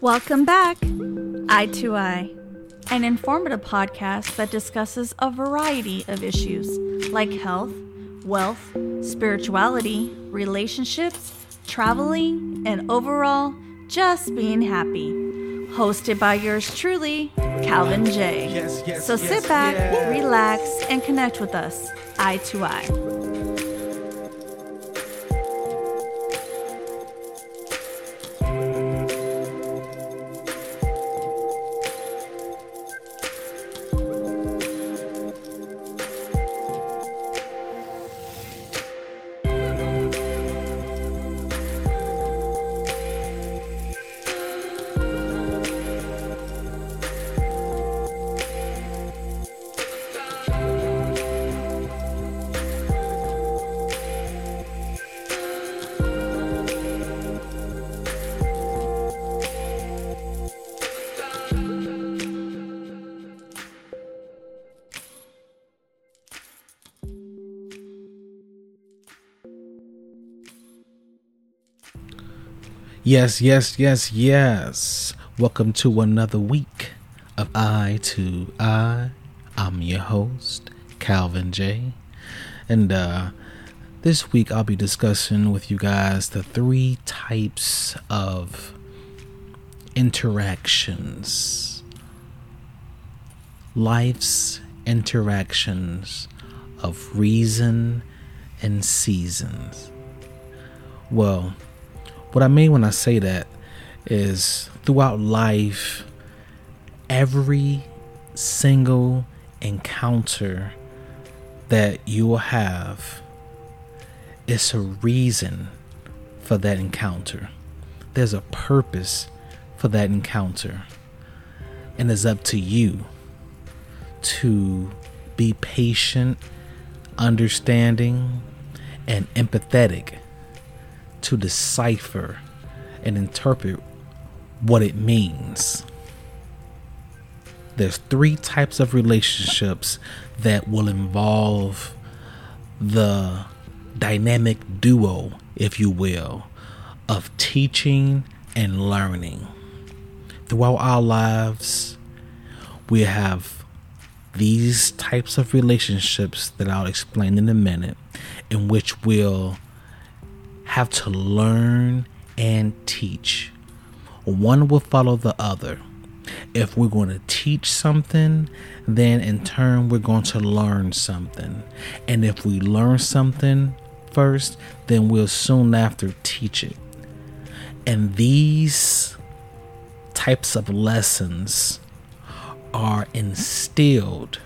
Welcome back, Eye to Eye, an informative podcast that discusses a variety of issues like health, wealth, spirituality, relationships, traveling, and overall, just being happy. Hosted by yours truly, Calvin J. Yes, yes, so yes, sit back, relax, and connect with us, eye to eye. Yes, yes, yes, yes. Welcome to another week of Eye to Eye. I'm your host, Calvin J. And uh this week I'll be discussing with you guys the three types of interactions. Life's interactions of reason and seasons. Well, what I mean when I say that is throughout life, every single encounter that you will have is a reason for that encounter. There's a purpose for that encounter. And it's up to you to be patient, understanding, and empathetic to decipher and interpret what it means. There's three types of relationships that will involve the dynamic duo, if you will, of teaching and learning. Throughout our lives, we have these types of relationships that I'll explain in a minute, in which we'll have to learn and teach. One will follow the other. If we're going to teach something, then in turn we're going to learn something. And if we learn something first, then we'll soon after teach it. And these types of lessons are instilled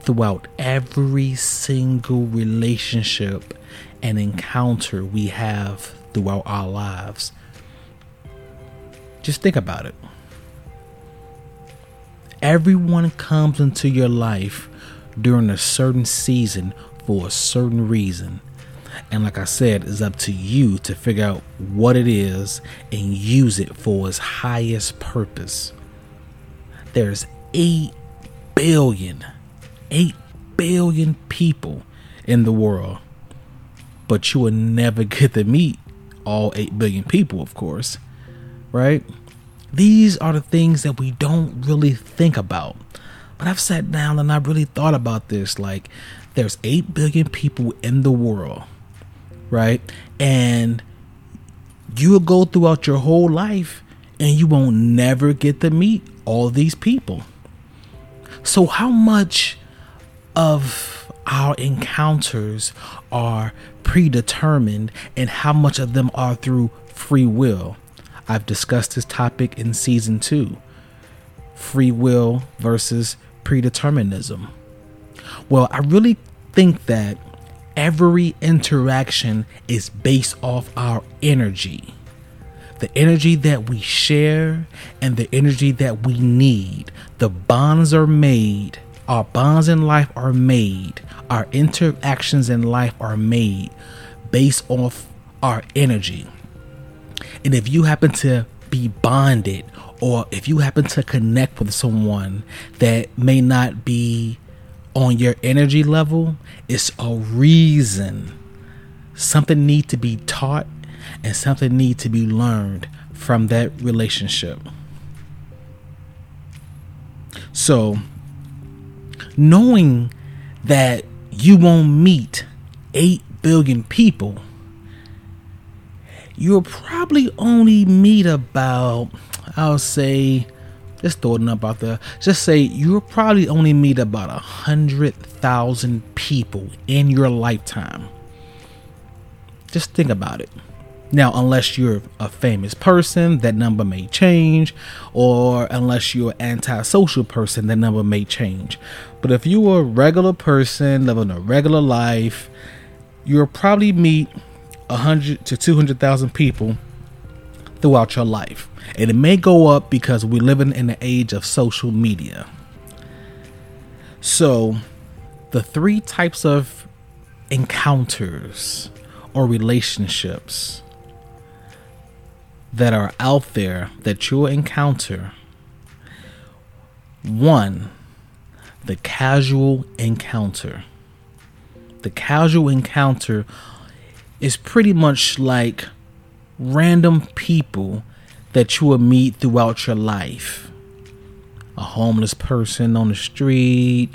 throughout every single relationship and encounter we have throughout our lives. Just think about it. Everyone comes into your life during a certain season for a certain reason. And like I said, it's up to you to figure out what it is and use it for its highest purpose. There's 8 billion, 8 billion people in the world but you will never get to meet all 8 billion people, of course, right? These are the things that we don't really think about. But I've sat down and I've really thought about this. Like, there's 8 billion people in the world, right? And you will go throughout your whole life and you won't never get to meet all these people. So, how much of our encounters are predetermined and how much of them are through free will. I've discussed this topic in season two free will versus predeterminism. Well, I really think that every interaction is based off our energy. The energy that we share and the energy that we need. The bonds are made our bonds in life are made, our interactions in life are made based off our energy. And if you happen to be bonded or if you happen to connect with someone that may not be on your energy level, it's a reason. Something need to be taught and something need to be learned from that relationship. So, knowing that you won't meet 8 billion people, you'll probably only meet about, I'll say, let's throw number out there. Just say you'll probably only meet about a hundred thousand people in your lifetime. Just think about it. Now, unless you're a famous person, that number may change, or unless you're an antisocial person, that number may change. But if you're a regular person living a regular life, you'll probably meet a hundred to two hundred thousand people throughout your life. And it may go up because we're living in the age of social media. So, the three types of encounters or relationships that are out there that you'll encounter one, the casual encounter. The casual encounter is pretty much like random people that you will meet throughout your life. A homeless person on the street,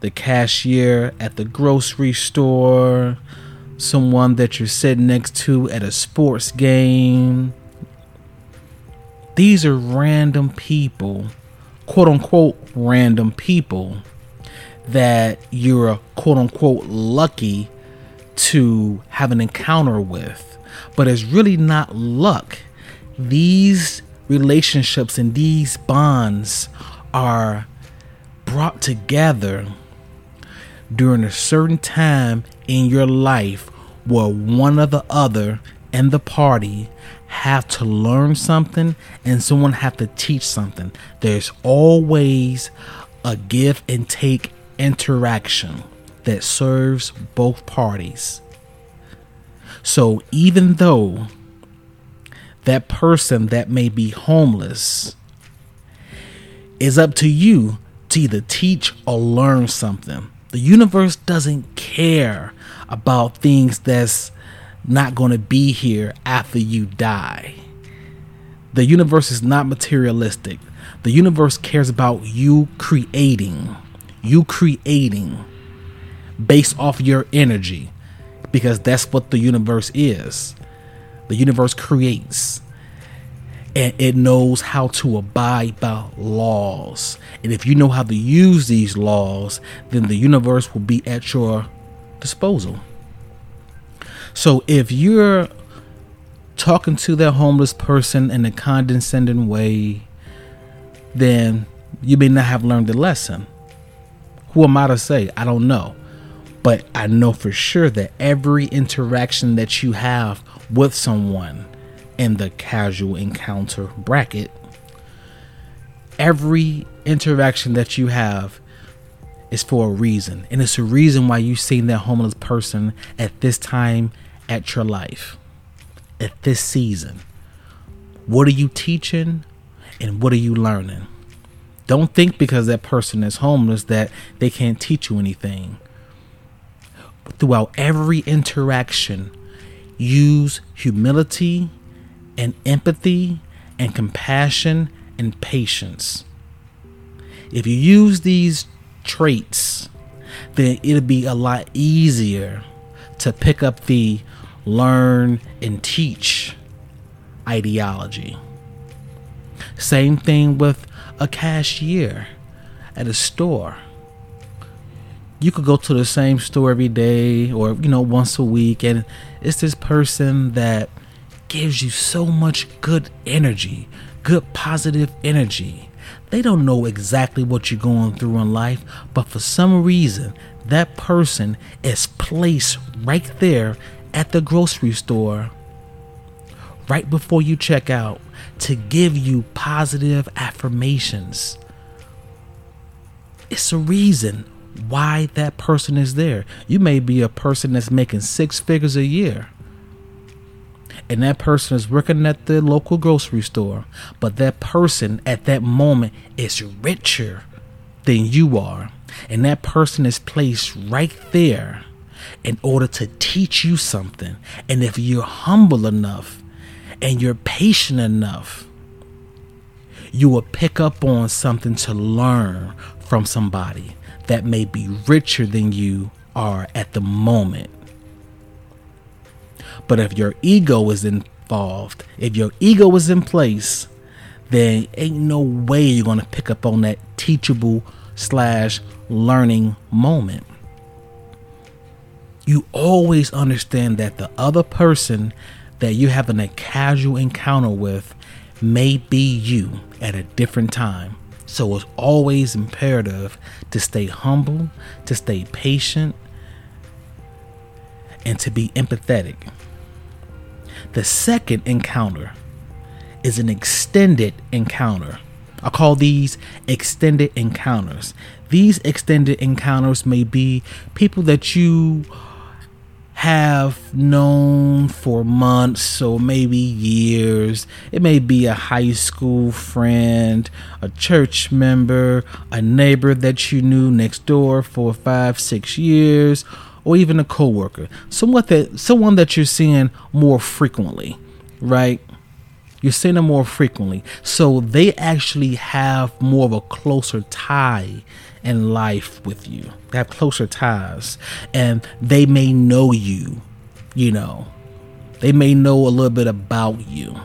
the cashier at the grocery store, someone that you're sitting next to at a sports game. These are random people, quote unquote, random people that you're quote unquote lucky to have an encounter with. But it's really not luck these relationships and these bonds are brought together during a certain time in your life where one or the other and the party have to learn something and someone have to teach something there's always a give and take interaction that serves both parties so even though that person that may be homeless is up to you to either teach or learn something. The universe doesn't care about things that's not going to be here after you die. The universe is not materialistic. The universe cares about you creating, you creating based off your energy because that's what the universe is. The universe creates and it knows how to abide by laws. And if you know how to use these laws, then the universe will be at your disposal. So if you're talking to that homeless person in a condescending way, then you may not have learned the lesson. Who am I to say? I don't know. But I know for sure that every interaction that you have with someone in the casual encounter bracket, every interaction that you have is for a reason. And it's a reason why you've seen that homeless person at this time at your life, at this season. What are you teaching and what are you learning? Don't think because that person is homeless that they can't teach you anything. Throughout every interaction, use humility and empathy and compassion and patience. If you use these traits, then it'll be a lot easier to pick up the learn and teach ideology. Same thing with a cashier at a store. You could go to the same store every day or, you know, once a week, and it's this person that gives you so much good energy, good positive energy. They don't know exactly what you're going through in life, but for some reason, that person is placed right there at the grocery store right before you check out to give you positive affirmations. It's a reason why that person is there. You may be a person that's making six figures a year and that person is working at the local grocery store, but that person at that moment is richer than you are, and that person is placed right there in order to teach you something. And if you're humble enough and you're patient enough, you will pick up on something to learn from somebody that may be richer than you are at the moment. But if your ego is involved, if your ego is in place, then ain't no way you're going to pick up on that teachable slash learning moment. You always understand that the other person that you're having a casual encounter with may be you at a different time. So it's always imperative to stay humble, to stay patient, and to be empathetic. The second encounter is an extended encounter. I call these extended encounters. These extended encounters may be people that you have known for months or maybe years. It may be a high school friend, a church member, a neighbor that you knew next door for five, six years, or even a coworker. Someone that someone that you're seeing more frequently, right? You're seeing them more frequently. So they actually have more of a closer tie in life with you. They have closer ties. And they may know you, you know. They may know a little bit about you.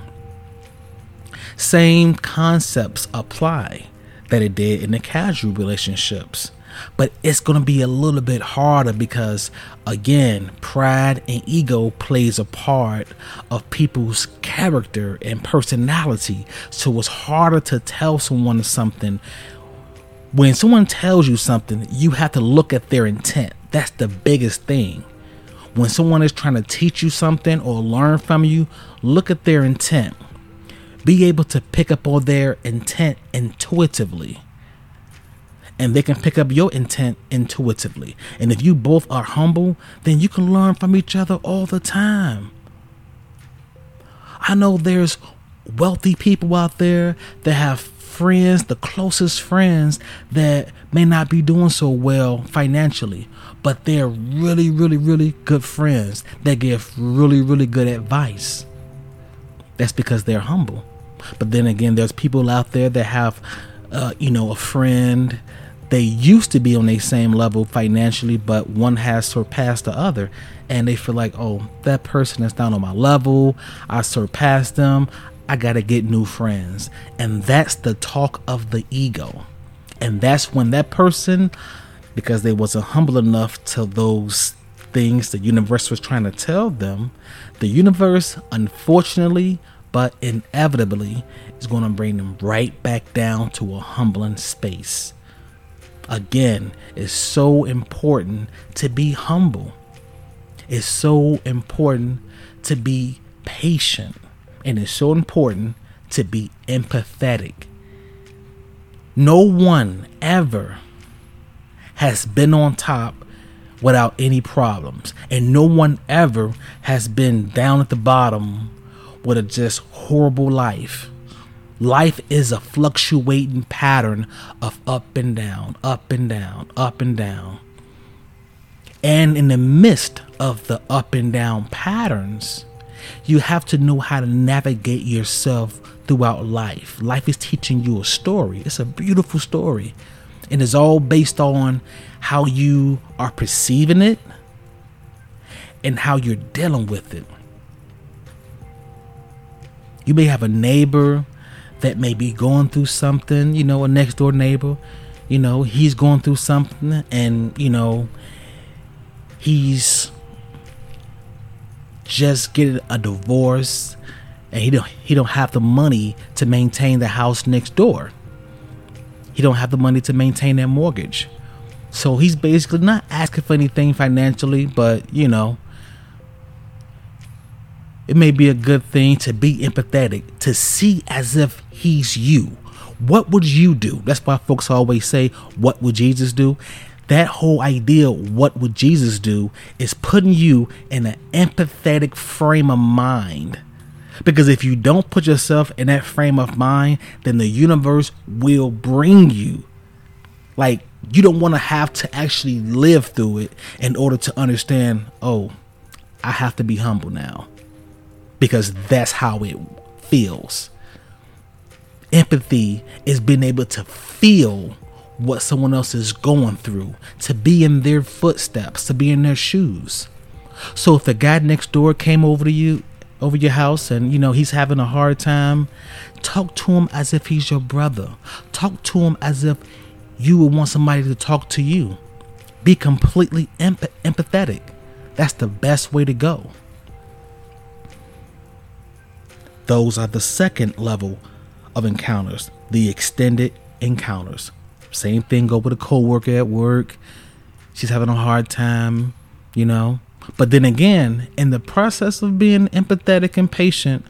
Same concepts apply that it did in the casual relationships. But it's going to be a little bit harder because, again, pride and ego plays a part of people's character and personality. So it's harder to tell someone something when someone tells you something, you have to look at their intent. That's the biggest thing. When someone is trying to teach you something or learn from you, look at their intent. Be able to pick up on their intent intuitively. And they can pick up your intent intuitively. And if you both are humble, then you can learn from each other all the time. I know there's wealthy people out there that have friends, the closest friends that may not be doing so well financially, but they're really, really, really good friends that give really, really good advice. That's because they're humble. But then again, there's people out there that have, uh, you know, a friend. They used to be on the same level financially, but one has surpassed the other. And they feel like, oh, that person is down on my level. I surpassed them. I got to get new friends. And that's the talk of the ego. And that's when that person, because they wasn't humble enough to those things the universe was trying to tell them, the universe, unfortunately, but inevitably, is going to bring them right back down to a humbling space. Again, it's so important to be humble. It's so important to be patient. And it's so important to be empathetic. No one ever has been on top without any problems. And no one ever has been down at the bottom with a just horrible life. Life is a fluctuating pattern of up and down, up and down, up and down. And in the midst of the up and down patterns, you have to know how to navigate yourself throughout life. Life is teaching you a story. It's a beautiful story. And it's all based on how you are perceiving it and how you're dealing with it. You may have a neighbor that may be going through something, you know, a next door neighbor, you know, he's going through something and, you know, he's just getting a divorce and he don't he don't have the money to maintain the house next door. He don't have the money to maintain that mortgage. So he's basically not asking for anything financially, but you know, it may be a good thing to be empathetic, to see as if he's you. What would you do? That's why folks always say, What would Jesus do? that whole idea, what would Jesus do, is putting you in an empathetic frame of mind. Because if you don't put yourself in that frame of mind, then the universe will bring you. Like, you don't want to have to actually live through it in order to understand, oh, I have to be humble now. Because that's how it feels. Empathy is being able to feel what someone else is going through, to be in their footsteps, to be in their shoes. So if the guy next door came over to you, over your house, and you know he's having a hard time, talk to him as if he's your brother. Talk to him as if you would want somebody to talk to you. Be completely empath- empathetic. That's the best way to go. Those are the second level of encounters, the extended encounters. Same thing go with a coworker at work. She's having a hard time, you know. But then again, in the process of being empathetic and patient,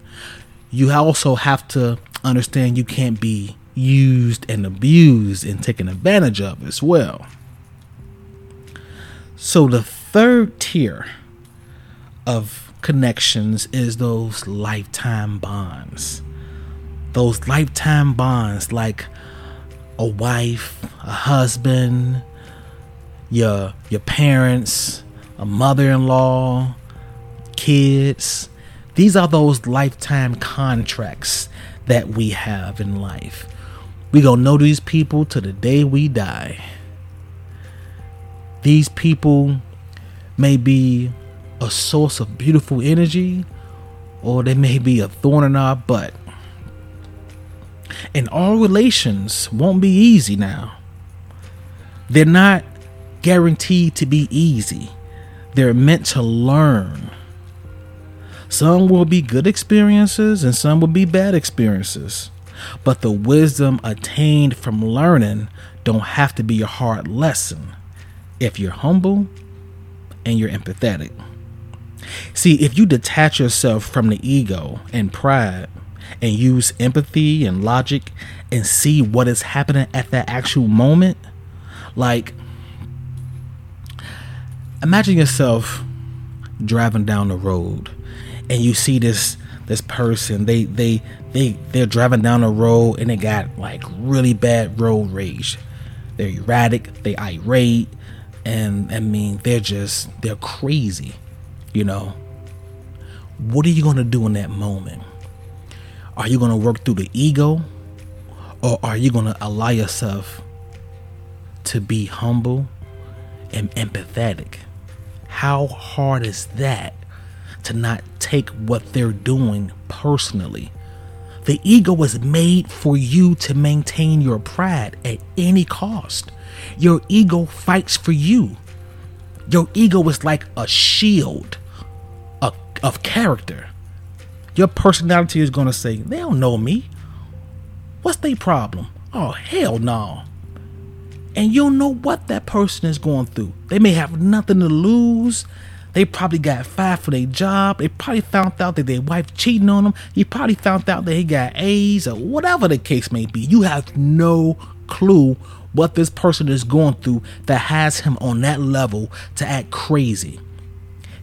you also have to understand you can't be used and abused and taken advantage of as well. So the third tier of connections is those lifetime bonds. Those lifetime bonds like a wife, a husband, your your parents, a mother-in-law, kids. These are those lifetime contracts that we have in life. We gonna know these people to the day we die. These people may be a source of beautiful energy, or they may be a thorn in our butt. And all relations won't be easy now. They're not guaranteed to be easy. They're meant to learn. Some will be good experiences and some will be bad experiences. But the wisdom attained from learning don't have to be a hard lesson if you're humble and you're empathetic. See, if you detach yourself from the ego and pride and use empathy and logic and see what is happening at that actual moment, like imagine yourself driving down the road and you see this this person they they they they're driving down the road and they got like really bad road rage. They're erratic they irate and i mean they're just they're crazy you know what are you going to do in that moment are you going to work through the ego or are you going to allow yourself to be humble and empathetic how hard is that to not take what they're doing personally. The ego was made for you to maintain your pride at any cost. Your ego fights for you. Your ego is like a shield of, character. Your personality is to say, They don't know me. What's their problem? Oh, hell no. And you don't know what that person is going through. They may have nothing to lose. They probably got fired for their job. They probably found out that their wife cheating on them. He probably found out that he got AIDS or whatever the case may be. You have no clue what this person is going through that has him on that level to act crazy.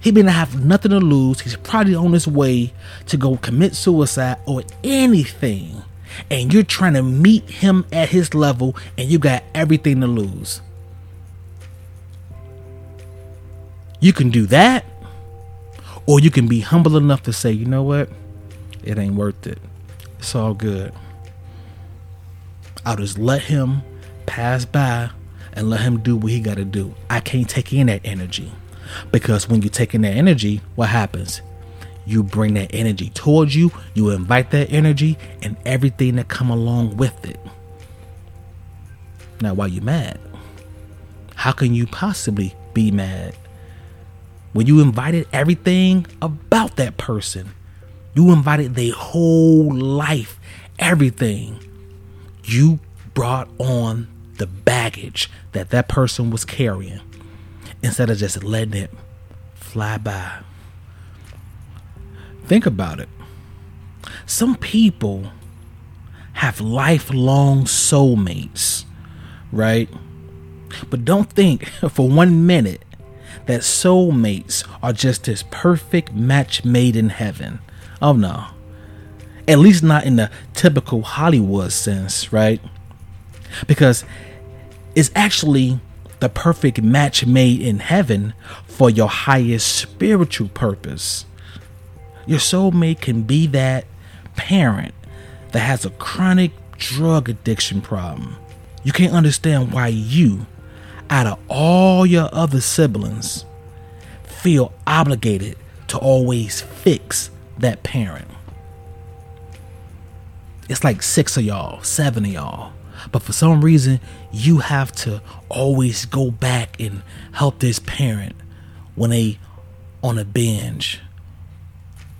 He not have nothing to lose. He's probably on his way to go commit suicide or anything. And you're trying to meet him at his level and you got everything to lose. You can do that, or you can be humble enough to say, you know what? It ain't worth it. It's all good. I'll just let him pass by and let him do what he got to do. I can't take in that energy because when you take in that energy, what happens? You bring that energy towards you. You invite that energy and everything that come along with it. Now, why you mad? How can you possibly be mad? when you invited everything about that person, you invited their whole life, everything. You brought on the baggage that that person was carrying instead of just letting it fly by. Think about it. Some people have lifelong soulmates, right? But don't think for one minute that soulmates are just this perfect match made in heaven. Oh no. At least not in the typical Hollywood sense, right? Because it's actually the perfect match made in heaven for your highest spiritual purpose. Your soulmate can be that parent that has a chronic drug addiction problem. You can't understand why you, out of all your other siblings, feel obligated to always fix that parent. It's like six of y'all, seven of y'all. But for some reason, you have to always go back and help this parent when they on a binge.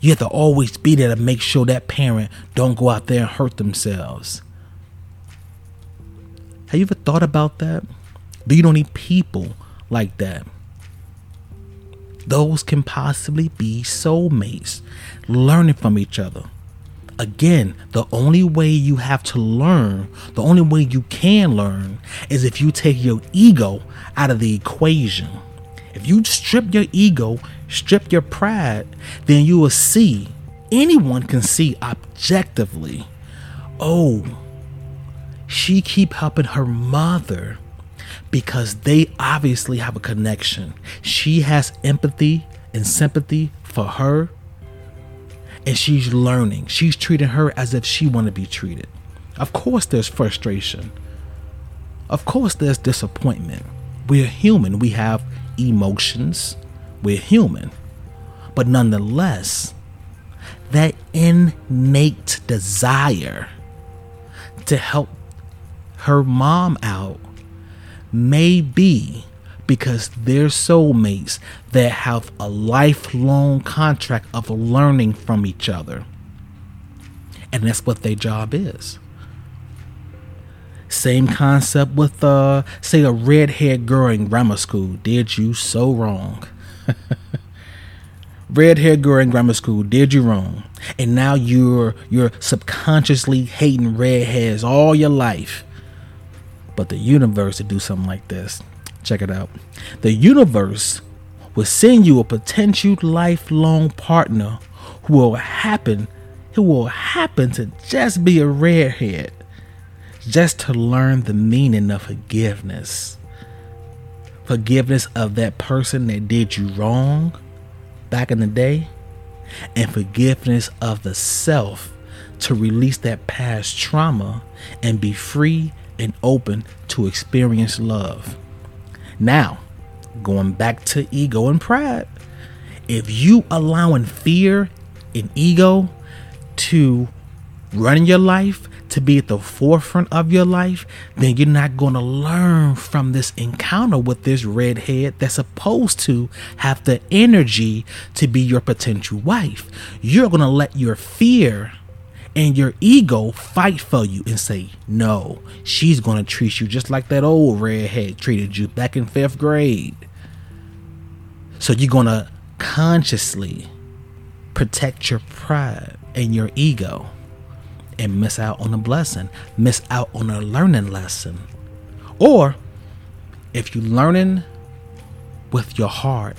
You have to always be there to make sure that parent don't go out there and hurt themselves. Have you ever thought about that? Do you don't need people like that? Those can possibly be soulmates, learning from each other. Again, the only way you have to learn, the only way you can learn, is if you take your ego out of the equation. If you strip your ego, strip your pride, then you will see, anyone can see objectively, oh, she keep helping her mother because they obviously have a connection. She has empathy and sympathy for her and she's learning. She's treating her as if she want to be treated. Of course there's frustration. Of course there's disappointment. We're human. We have emotions. We're human. But nonetheless, that innate desire to help her mom out may be because they're soulmates that have a lifelong contract of learning from each other. And that's what their job is. Same concept with, uh, say, a redhead girl in grammar school did you so wrong. redhead girl in grammar school did you wrong, and now you're you're subconsciously hating redheads all your life. But the universe to do something like this. Check it out. The universe will send you a potential lifelong partner who will happen who will happen to just be a redhead just to learn the meaning of forgiveness. Forgiveness of that person that did you wrong back in the day, and forgiveness of the self to release that past trauma and be free and open to experience love. Now, going back to ego and pride, if you allowing fear and ego to run your life, to be at the forefront of your life, then you're not going to learn from this encounter with this redhead that's supposed to have the energy to be your potential wife. You're going to let your fear and your ego fight for you and say, no, she's going to treat you just like that old redhead treated you back in fifth grade. So you're going to consciously protect your pride and your ego and miss out on a blessing, miss out on a learning lesson. Or if you're learning with your heart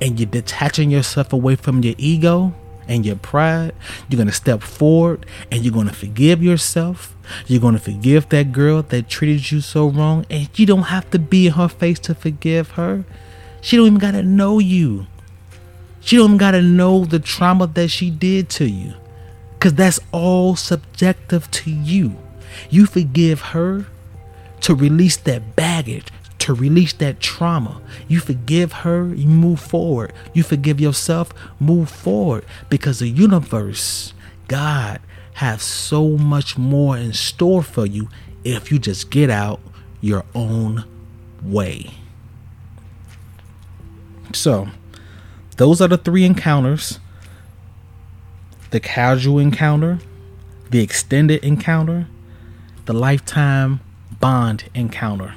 and you're detaching yourself away from your ego, and your pride. You're going to step forward and you're going to forgive yourself. You're going to forgive that girl that treated you so wrong. And you don't have to be in her face to forgive her. She don't even got to know you. She don't got to know the trauma that she did to you. Because that's all subjective to you. You forgive her to release that baggage, to release that trauma. You forgive her, you move forward. You forgive yourself, move forward. Because the universe, God, has so much more in store for you if you just get out your own way. So, those are the three encounters the casual encounter, the extended encounter, the lifetime bond encounter.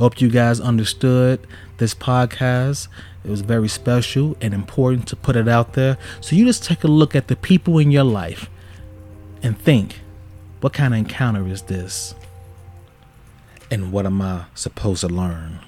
Hope you guys understood this podcast. It was very special and important to put it out there. So you just take a look at the people in your life and think, what kind of encounter is this? And what am I supposed to learn?